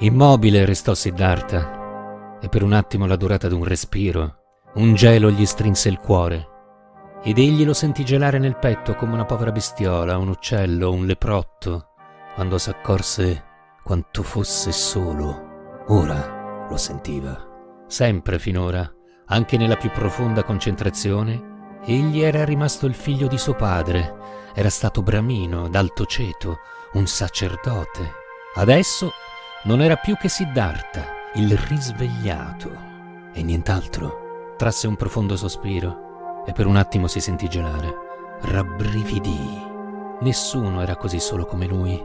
Immobile restò Siddhartha e per un attimo la durata d'un respiro, un gelo gli strinse il cuore ed egli lo sentì gelare nel petto come una povera bestiola, un uccello, un leprotto, quando s'accorse quanto fosse solo. Ora lo sentiva. Sempre finora, anche nella più profonda concentrazione, egli era rimasto il figlio di suo padre, era stato bramino, d'alto ceto, un sacerdote. Adesso non era più che Siddhartha, il risvegliato, e nient'altro. Trasse un profondo sospiro e per un attimo si sentì gelare. Rabbrividì. Nessuno era così solo come lui.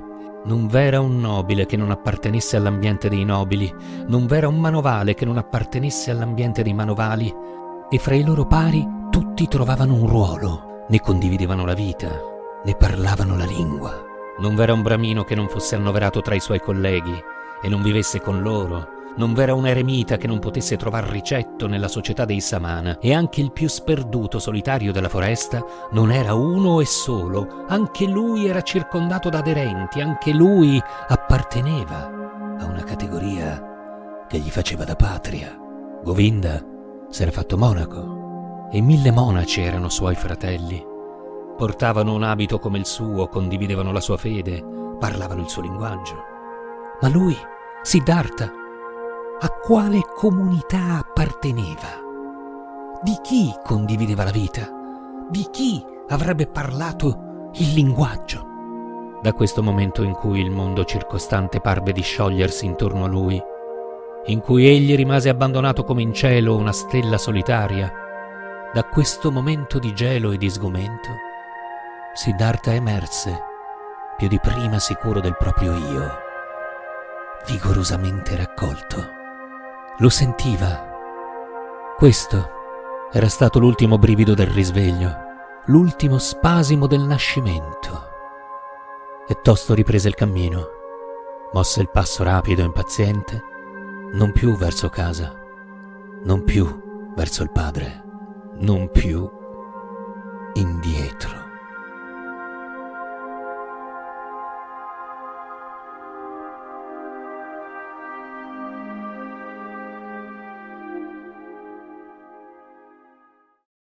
Non v'era un nobile che non appartenesse all'ambiente dei nobili, non v'era un manovale che non appartenesse all'ambiente dei manovali, e fra i loro pari tutti trovavano un ruolo, ne condividevano la vita, ne parlavano la lingua. Non v'era un bramino che non fosse annoverato tra i suoi colleghi e non vivesse con loro. Non v'era un eremita che non potesse trovar ricetto nella società dei Samana, e anche il più sperduto solitario della foresta non era uno e solo, anche lui era circondato da aderenti, anche lui apparteneva a una categoria che gli faceva da patria. Govinda s'era fatto monaco e mille monaci erano suoi fratelli. Portavano un abito come il suo, condividevano la sua fede, parlavano il suo linguaggio. Ma lui, Siddhartha, a quale comunità apparteneva? Di chi condivideva la vita? Di chi avrebbe parlato il linguaggio? Da questo momento in cui il mondo circostante parve di sciogliersi intorno a lui, in cui egli rimase abbandonato come in cielo una stella solitaria, da questo momento di gelo e di sgomento, Siddhartha emerse, più di prima sicuro del proprio io, vigorosamente raccolto. Lo sentiva. Questo era stato l'ultimo brivido del risveglio, l'ultimo spasimo del nascimento. E tosto riprese il cammino, mosse il passo rapido e impaziente, non più verso casa, non più verso il padre, non più indietro.